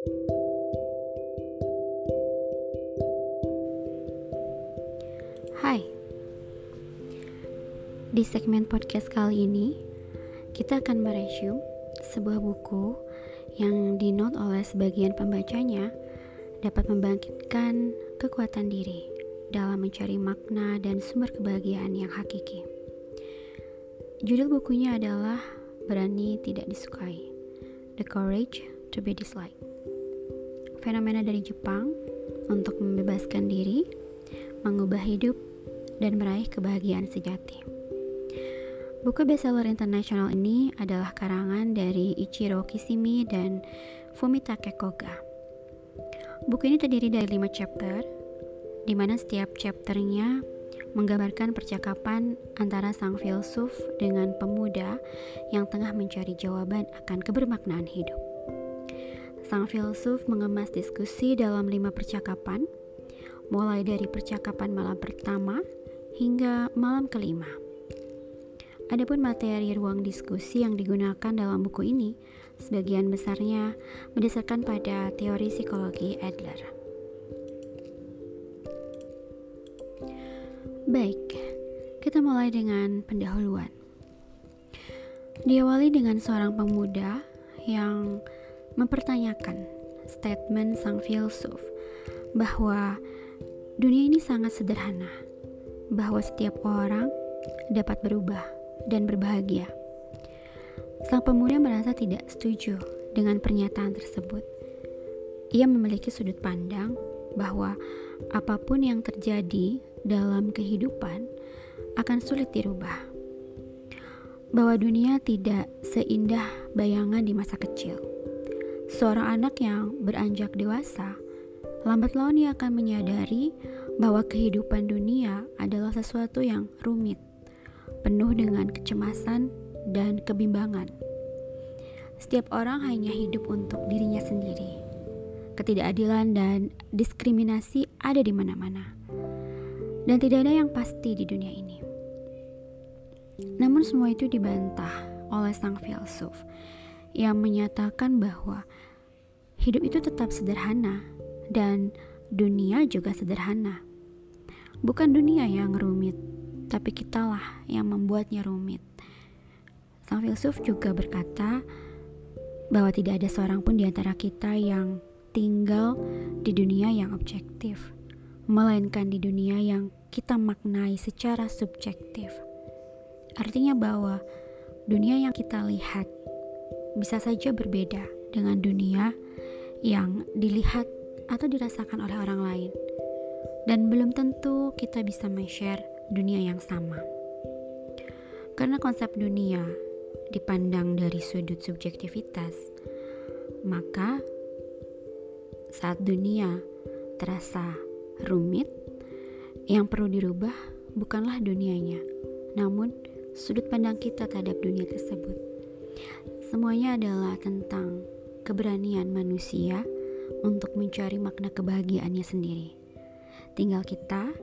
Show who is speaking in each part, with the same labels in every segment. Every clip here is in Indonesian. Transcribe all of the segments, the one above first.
Speaker 1: Hai, di segmen podcast kali ini kita akan meresume sebuah buku yang dinot oleh sebagian pembacanya dapat membangkitkan kekuatan diri dalam mencari makna dan sumber kebahagiaan yang hakiki. Judul bukunya adalah Berani Tidak Disukai, The Courage to Be Disliked. Fenomena dari Jepang untuk membebaskan diri, mengubah hidup, dan meraih kebahagiaan sejati. Buku bestseller internasional ini adalah karangan dari Ichiro Kishimi dan Fumitake Koga. Buku ini terdiri dari lima chapter, di mana setiap chapternya menggambarkan percakapan antara sang filsuf dengan pemuda yang tengah mencari jawaban akan kebermaknaan hidup. Sang filsuf mengemas diskusi dalam lima percakapan, mulai dari percakapan malam pertama hingga malam kelima. Adapun materi ruang diskusi yang digunakan dalam buku ini sebagian besarnya berdasarkan pada teori psikologi Adler. Baik, kita mulai dengan pendahuluan. Diawali dengan seorang pemuda yang mempertanyakan statement sang filsuf bahwa dunia ini sangat sederhana bahwa setiap orang dapat berubah dan berbahagia. Sang pemuda merasa tidak setuju dengan pernyataan tersebut. Ia memiliki sudut pandang bahwa apa pun yang terjadi dalam kehidupan akan sulit dirubah. Bahwa dunia tidak seindah bayangan di masa kecil. Seorang anak yang beranjak dewasa, lambat laun ia akan menyadari bahwa kehidupan dunia adalah sesuatu yang rumit, penuh dengan kecemasan dan kebimbangan. Setiap orang hanya hidup untuk dirinya sendiri. Ketidakadilan dan diskriminasi ada di mana-mana, dan tidak ada yang pasti di dunia ini. Namun, semua itu dibantah oleh sang filsuf yang menyatakan bahwa hidup itu tetap sederhana dan dunia juga sederhana. Bukan dunia yang rumit, tapi kitalah yang membuatnya rumit. Sang filsuf juga berkata bahwa tidak ada seorang pun di antara kita yang tinggal di dunia yang objektif, melainkan di dunia yang kita maknai secara subjektif. Artinya bahwa dunia yang kita lihat bisa saja berbeda dengan dunia yang dilihat atau dirasakan oleh orang lain dan belum tentu kita bisa men-share dunia yang sama. Karena konsep dunia dipandang dari sudut subjektivitas, maka saat dunia terasa rumit, yang perlu dirubah bukanlah dunianya, namun sudut pandang kita terhadap dunia tersebut. Semuanya adalah tentang keberanian manusia untuk mencari makna kebahagiaannya sendiri. Tinggal kita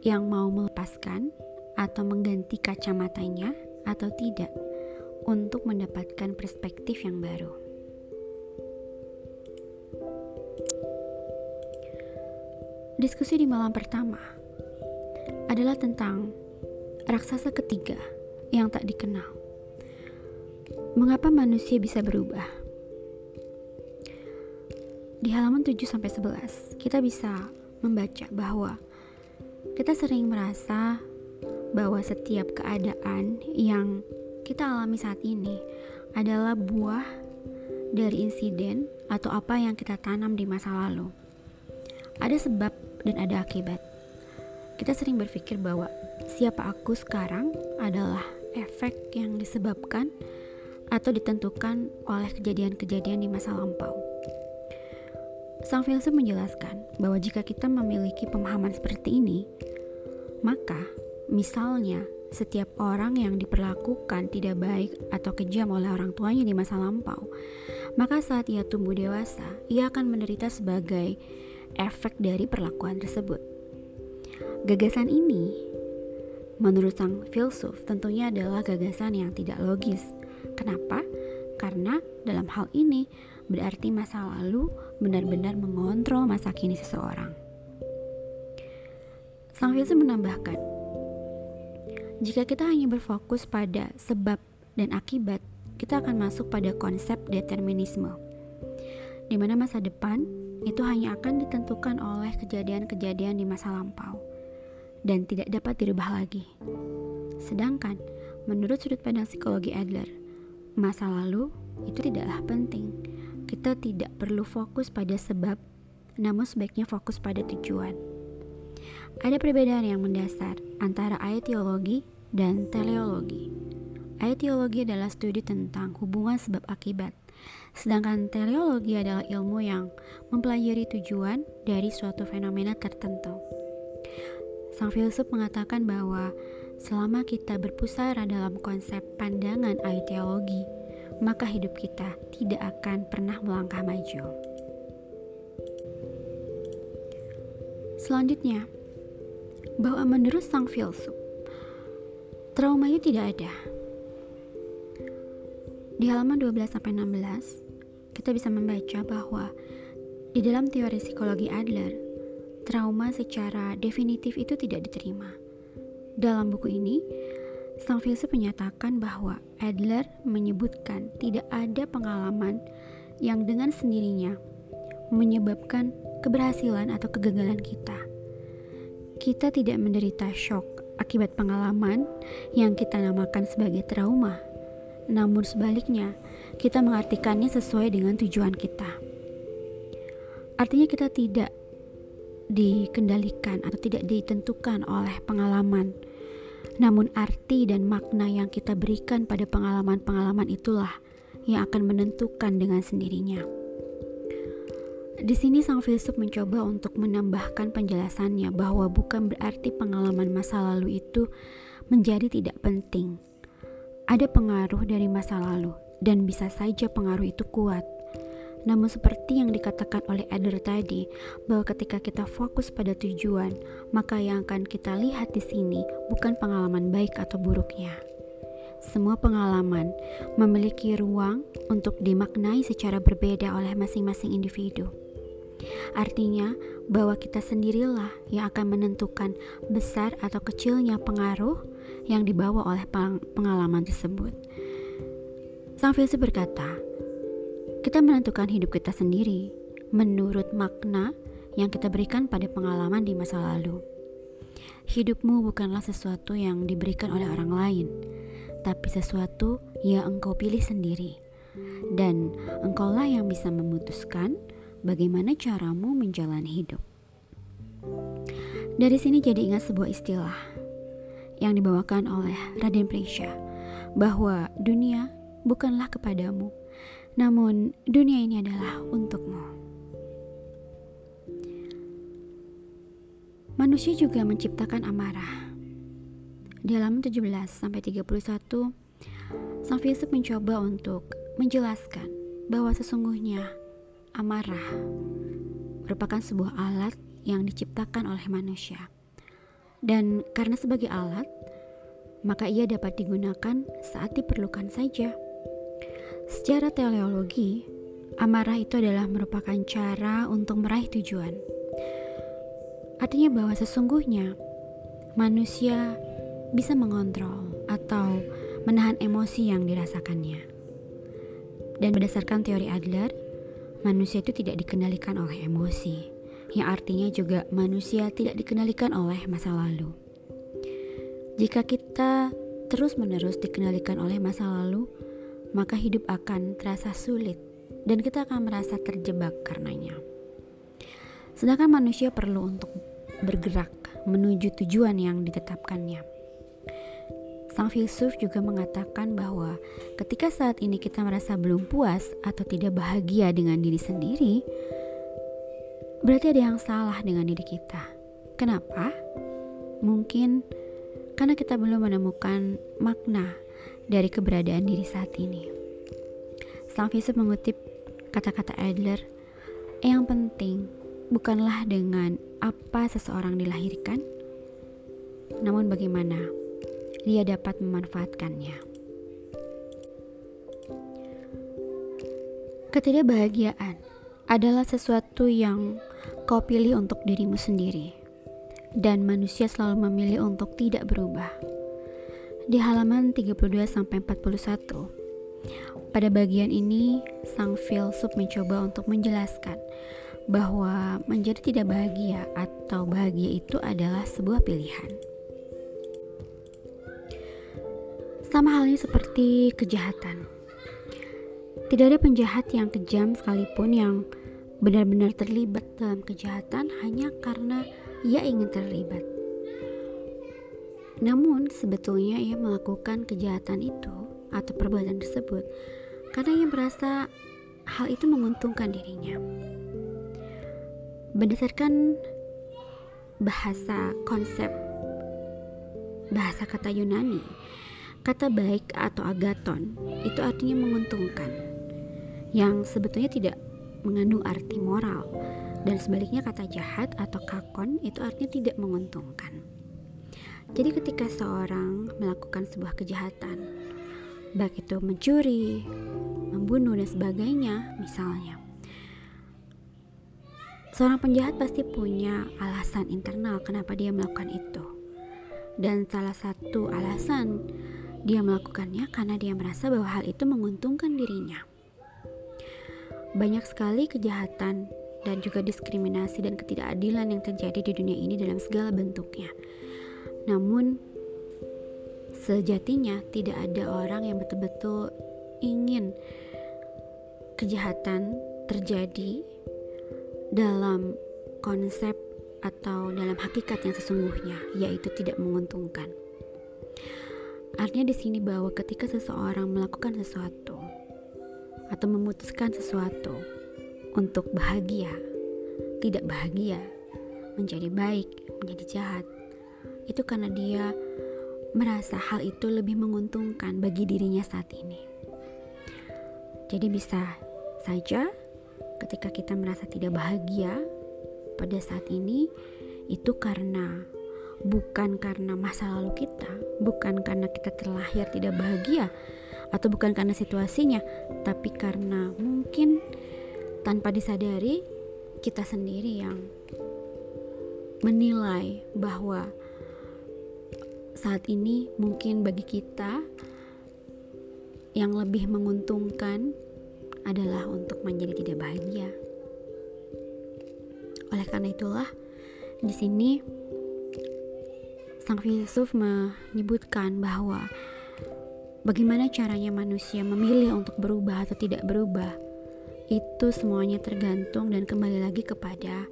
Speaker 1: yang mau melepaskan atau mengganti kacamatanya atau tidak untuk mendapatkan perspektif yang baru. Diskusi di malam pertama adalah tentang raksasa ketiga yang tak dikenal. Mengapa manusia bisa berubah? Di halaman 7 sampai 11, kita bisa membaca bahwa kita sering merasa bahwa setiap keadaan yang kita alami saat ini adalah buah dari insiden atau apa yang kita tanam di masa lalu. Ada sebab dan ada akibat. Kita sering berpikir bahwa siapa aku sekarang adalah efek yang disebabkan atau ditentukan oleh kejadian-kejadian di masa lampau. Sang filsuf menjelaskan bahwa jika kita memiliki pemahaman seperti ini, maka misalnya setiap orang yang diperlakukan tidak baik atau kejam oleh orang tuanya di masa lampau, maka saat ia tumbuh dewasa, ia akan menderita sebagai efek dari perlakuan tersebut. Gagasan ini, menurut sang filsuf, tentunya adalah gagasan yang tidak logis. Kenapa? Karena dalam hal ini berarti masa lalu benar-benar mengontrol masa kini seseorang. Sang filsuf menambahkan, jika kita hanya berfokus pada sebab dan akibat, kita akan masuk pada konsep determinisme, di mana masa depan itu hanya akan ditentukan oleh kejadian-kejadian di masa lampau dan tidak dapat dirubah lagi. Sedangkan, menurut sudut pandang psikologi Adler, masa lalu itu tidaklah penting. Kita tidak perlu fokus pada sebab, namun sebaiknya fokus pada tujuan. Ada perbedaan yang mendasar antara aetiologi dan teleologi. Aetiologi adalah studi tentang hubungan sebab akibat, sedangkan teleologi adalah ilmu yang mempelajari tujuan dari suatu fenomena tertentu. Sang filsuf mengatakan bahwa selama kita berpusara dalam konsep pandangan aetiologi, maka hidup kita tidak akan pernah melangkah maju. Selanjutnya, bahwa menurut sang filsuf, trauma itu tidak ada. Di halaman 12-16, kita bisa membaca bahwa di dalam teori psikologi Adler, trauma secara definitif itu tidak diterima. Dalam buku ini, sang filsuf menyatakan bahwa Adler menyebutkan tidak ada pengalaman yang dengan sendirinya menyebabkan keberhasilan atau kegagalan kita kita tidak menderita shock akibat pengalaman yang kita namakan sebagai trauma. Namun sebaliknya, kita mengartikannya sesuai dengan tujuan kita. Artinya kita tidak dikendalikan atau tidak ditentukan oleh pengalaman. Namun arti dan makna yang kita berikan pada pengalaman-pengalaman itulah yang akan menentukan dengan sendirinya. Di sini sang filsuf mencoba untuk menambahkan penjelasannya bahwa bukan berarti pengalaman masa lalu itu menjadi tidak penting. Ada pengaruh dari masa lalu dan bisa saja pengaruh itu kuat. Namun seperti yang dikatakan oleh Adler tadi, bahwa ketika kita fokus pada tujuan, maka yang akan kita lihat di sini bukan pengalaman baik atau buruknya. Semua pengalaman memiliki ruang untuk dimaknai secara berbeda oleh masing-masing individu. Artinya, bahwa kita sendirilah yang akan menentukan besar atau kecilnya pengaruh yang dibawa oleh pengalaman tersebut. Sang filsuf berkata, kita menentukan hidup kita sendiri menurut makna yang kita berikan pada pengalaman di masa lalu. Hidupmu bukanlah sesuatu yang diberikan oleh orang lain, tapi sesuatu yang engkau pilih sendiri. Dan engkaulah yang bisa memutuskan bagaimana caramu menjalani hidup. Dari sini jadi ingat sebuah istilah yang dibawakan oleh Raden Prisha bahwa dunia bukanlah kepadamu, namun dunia ini adalah untukmu. Manusia juga menciptakan amarah. Di halaman 17 sampai 31, Sang filsuf mencoba untuk menjelaskan bahwa sesungguhnya amarah merupakan sebuah alat yang diciptakan oleh manusia. Dan karena sebagai alat, maka ia dapat digunakan saat diperlukan saja. Secara teleologi, amarah itu adalah merupakan cara untuk meraih tujuan. Artinya bahwa sesungguhnya manusia bisa mengontrol atau menahan emosi yang dirasakannya. Dan berdasarkan teori Adler, manusia itu tidak dikendalikan oleh emosi, yang artinya juga manusia tidak dikendalikan oleh masa lalu. Jika kita terus-menerus dikendalikan oleh masa lalu, maka hidup akan terasa sulit dan kita akan merasa terjebak karenanya. Sedangkan manusia perlu untuk bergerak menuju tujuan yang ditetapkannya. Sang filsuf juga mengatakan bahwa ketika saat ini kita merasa belum puas atau tidak bahagia dengan diri sendiri, berarti ada yang salah dengan diri kita. Kenapa? Mungkin karena kita belum menemukan makna dari keberadaan diri saat ini. Sang filsuf mengutip kata-kata Adler, yang penting bukanlah dengan apa seseorang dilahirkan, namun bagaimana dia dapat memanfaatkannya. Ketidakbahagiaan adalah sesuatu yang kau pilih untuk dirimu sendiri, dan manusia selalu memilih untuk tidak berubah. Di halaman 32-41, pada bagian ini, sang filsuf mencoba untuk menjelaskan bahwa menjadi tidak bahagia atau bahagia itu adalah sebuah pilihan. Sama halnya seperti kejahatan. Tidak ada penjahat yang kejam sekalipun yang benar-benar terlibat dalam kejahatan hanya karena ia ingin terlibat. Namun, sebetulnya ia melakukan kejahatan itu atau perbuatan tersebut karena ia merasa hal itu menguntungkan dirinya. Berdasarkan bahasa konsep bahasa kata Yunani, kata baik atau agaton itu artinya menguntungkan, yang sebetulnya tidak mengandung arti moral, dan sebaliknya kata jahat atau kakon itu artinya tidak menguntungkan. Jadi ketika seorang melakukan sebuah kejahatan, baik itu mencuri, membunuh dan sebagainya, misalnya. Seorang penjahat pasti punya alasan internal kenapa dia melakukan itu. Dan salah satu alasan dia melakukannya karena dia merasa bahwa hal itu menguntungkan dirinya. Banyak sekali kejahatan dan juga diskriminasi dan ketidakadilan yang terjadi di dunia ini dalam segala bentuknya. Namun, sejatinya tidak ada orang yang betul-betul ingin kejahatan terjadi dalam konsep atau dalam hakikat yang sesungguhnya, yaitu tidak menguntungkan. Artinya di sini bahwa ketika seseorang melakukan sesuatu atau memutuskan sesuatu untuk bahagia, tidak bahagia, menjadi baik, menjadi jahat, itu karena dia merasa hal itu lebih menguntungkan bagi dirinya saat ini. Jadi bisa saja ketika kita merasa tidak bahagia pada saat ini itu karena bukan karena masa lalu kita, bukan karena kita terlahir tidak bahagia, atau bukan karena situasinya, tapi karena mungkin tanpa disadari kita sendiri yang menilai bahwa saat ini mungkin bagi kita yang lebih menguntungkan adalah untuk menjadi tidak bahagia. Oleh karena itulah, di sini sang filsuf menyebutkan bahwa Bagaimana caranya manusia memilih untuk berubah atau tidak berubah? Itu semuanya tergantung dan kembali lagi kepada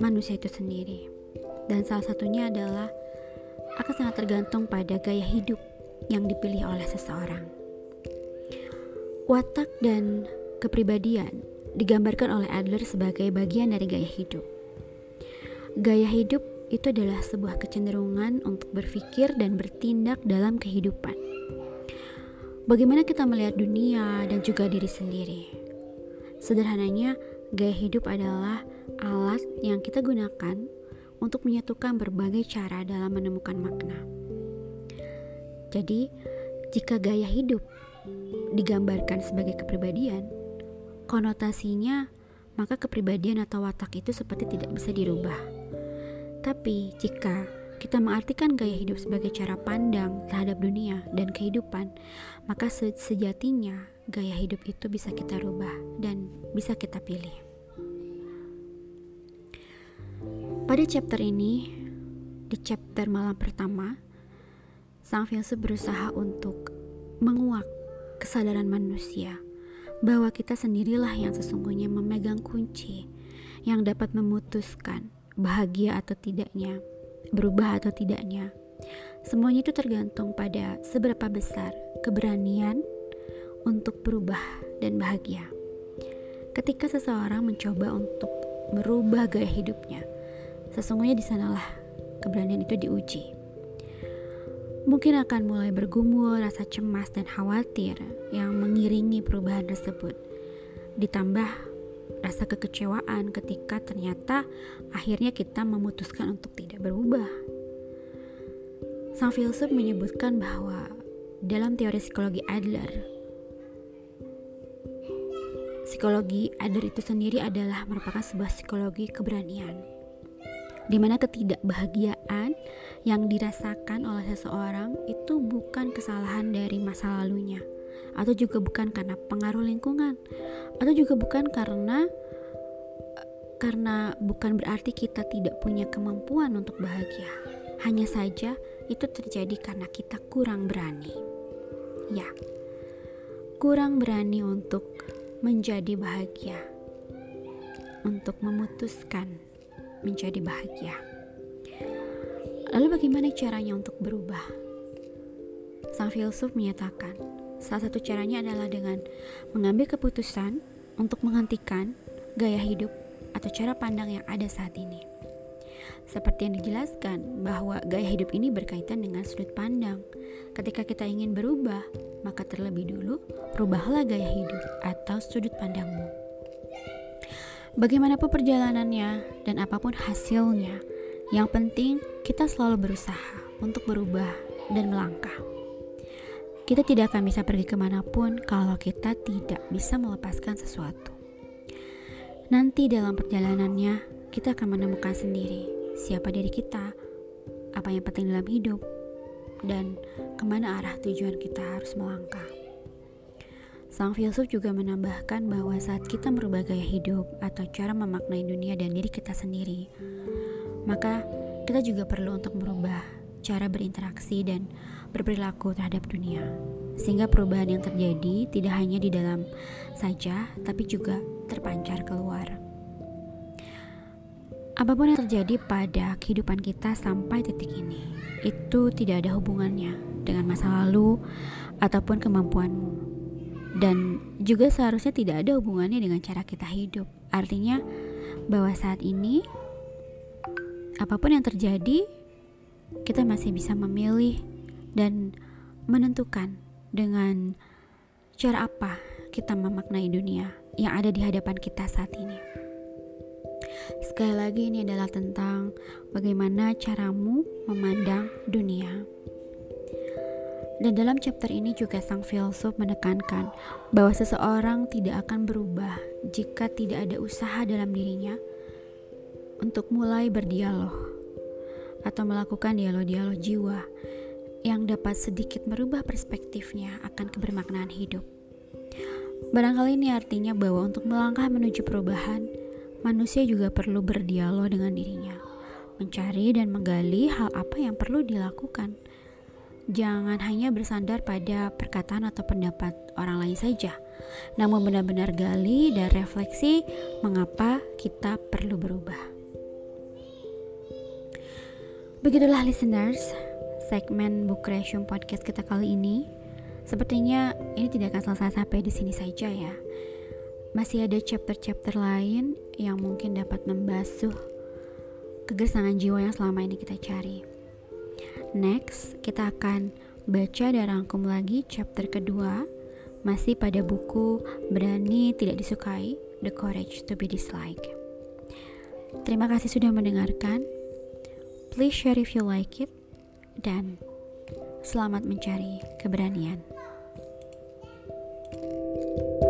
Speaker 1: manusia itu sendiri. Dan salah satunya adalah akan sangat tergantung pada gaya hidup yang dipilih oleh seseorang. Watak dan kepribadian digambarkan oleh Adler sebagai bagian dari gaya hidup. Gaya hidup itu adalah sebuah kecenderungan untuk berpikir dan bertindak dalam kehidupan. Bagaimana kita melihat dunia dan juga diri sendiri. Sederhananya, gaya hidup adalah alat yang kita gunakan untuk menyatukan berbagai cara dalam menemukan makna. Jadi, jika gaya hidup digambarkan sebagai kepribadian, konotasinya maka kepribadian atau watak itu seperti tidak bisa dirubah tapi jika kita mengartikan gaya hidup sebagai cara pandang terhadap dunia dan kehidupan, maka sejatinya gaya hidup itu bisa kita rubah dan bisa kita pilih. Pada chapter ini, di chapter malam pertama, sang filsuf berusaha untuk menguak kesadaran manusia bahwa kita sendirilah yang sesungguhnya memegang kunci yang dapat memutuskan bahagia atau tidaknya, berubah atau tidaknya. Semuanya itu tergantung pada seberapa besar keberanian untuk berubah dan bahagia. Ketika seseorang mencoba untuk merubah gaya hidupnya, sesungguhnya di sanalah keberanian itu diuji. Mungkin akan mulai bergumul rasa cemas dan khawatir yang mengiringi perubahan tersebut. Ditambah rasa kekecewaan ketika ternyata akhirnya kita memutuskan untuk tidak berubah. Sang filsuf menyebutkan bahwa dalam teori psikologi Adler, Psikologi Adler itu sendiri adalah merupakan sebuah psikologi keberanian di mana ketidakbahagiaan yang dirasakan oleh seseorang itu bukan kesalahan dari masa lalunya. Atau juga bukan karena pengaruh lingkungan. Atau juga bukan karena karena bukan berarti kita tidak punya kemampuan untuk bahagia. Hanya saja itu terjadi karena kita kurang berani. Ya kurang berani untuk menjadi bahagia. Untuk memutuskan menjadi bahagia. Lalu bagaimana caranya untuk berubah? Sang filsuf menyatakan, salah satu caranya adalah dengan mengambil keputusan untuk menghentikan gaya hidup atau cara pandang yang ada saat ini. Seperti yang dijelaskan bahwa gaya hidup ini berkaitan dengan sudut pandang. Ketika kita ingin berubah, maka terlebih dulu rubahlah gaya hidup atau sudut pandangmu. Bagaimanapun perjalanannya dan apa pun hasilnya, yang penting kita selalu berusaha untuk berubah dan melangkah. Kita tidak akan bisa pergi ke mana pun kalau kita tidak bisa melepaskan sesuatu. Nanti dalam perjalanannya, kita akan menemukan sendiri siapa diri kita, apa yang penting dalam hidup, dan ke mana arah tujuan kita harus melangkah. Sang filsuf juga menambahkan bahwa saat kita merubah gaya hidup atau cara memaknai dunia dan diri kita sendiri, maka kita juga perlu untuk merubah cara berinteraksi dan berperilaku terhadap dunia. Sehingga perubahan yang terjadi tidak hanya di dalam saja, tapi juga terpancar keluar. Apa pun yang terjadi pada kehidupan kita sampai titik ini, itu tidak ada hubungannya dengan masa lalu ataupun kemampuanmu dan juga seharusnya tidak ada hubungannya dengan cara kita hidup. Artinya bahwa saat ini apa pun yang terjadi kita masih bisa memilih dan menentukan dengan cara apa kita memaknai dunia yang ada di hadapan kita saat ini. Sekali lagi ini adalah tentang bagaimana caramu memandang dunia. Dan dalam chapter ini juga sang filsuf menekankan bahwa seseorang tidak akan berubah jika tidak ada usaha dalam dirinya untuk mulai berdialog atau melakukan dialog-dialog jiwa yang dapat sedikit merubah perspektifnya akan kebermaknaan hidup. Barangkali ini artinya bahwa untuk melangkah menuju perubahan, manusia juga perlu berdialog dengan dirinya, mencari dan menggali hal apa yang perlu dilakukan jangan hanya bersandar pada perkataan atau pendapat orang lain saja, namun benar-benar gali dan refleksi mengapa kita perlu berubah. Begitulah listeners, segmen Book Creation Podcast kita kali ini. Sepertinya ini tidak akan selesai sampai di sini saja ya. Masih ada chapter-chapter lain yang mungkin dapat membasuh kegersangan jiwa yang selama ini kita cari. Next, kita akan baca dan rangkum lagi chapter kedua, masih pada buku Berani Tidak Disukai, The Courage to be Disliked. Terima kasih sudah mendengarkan. Please share if you like it. Dan selamat mencari keberanian. thank you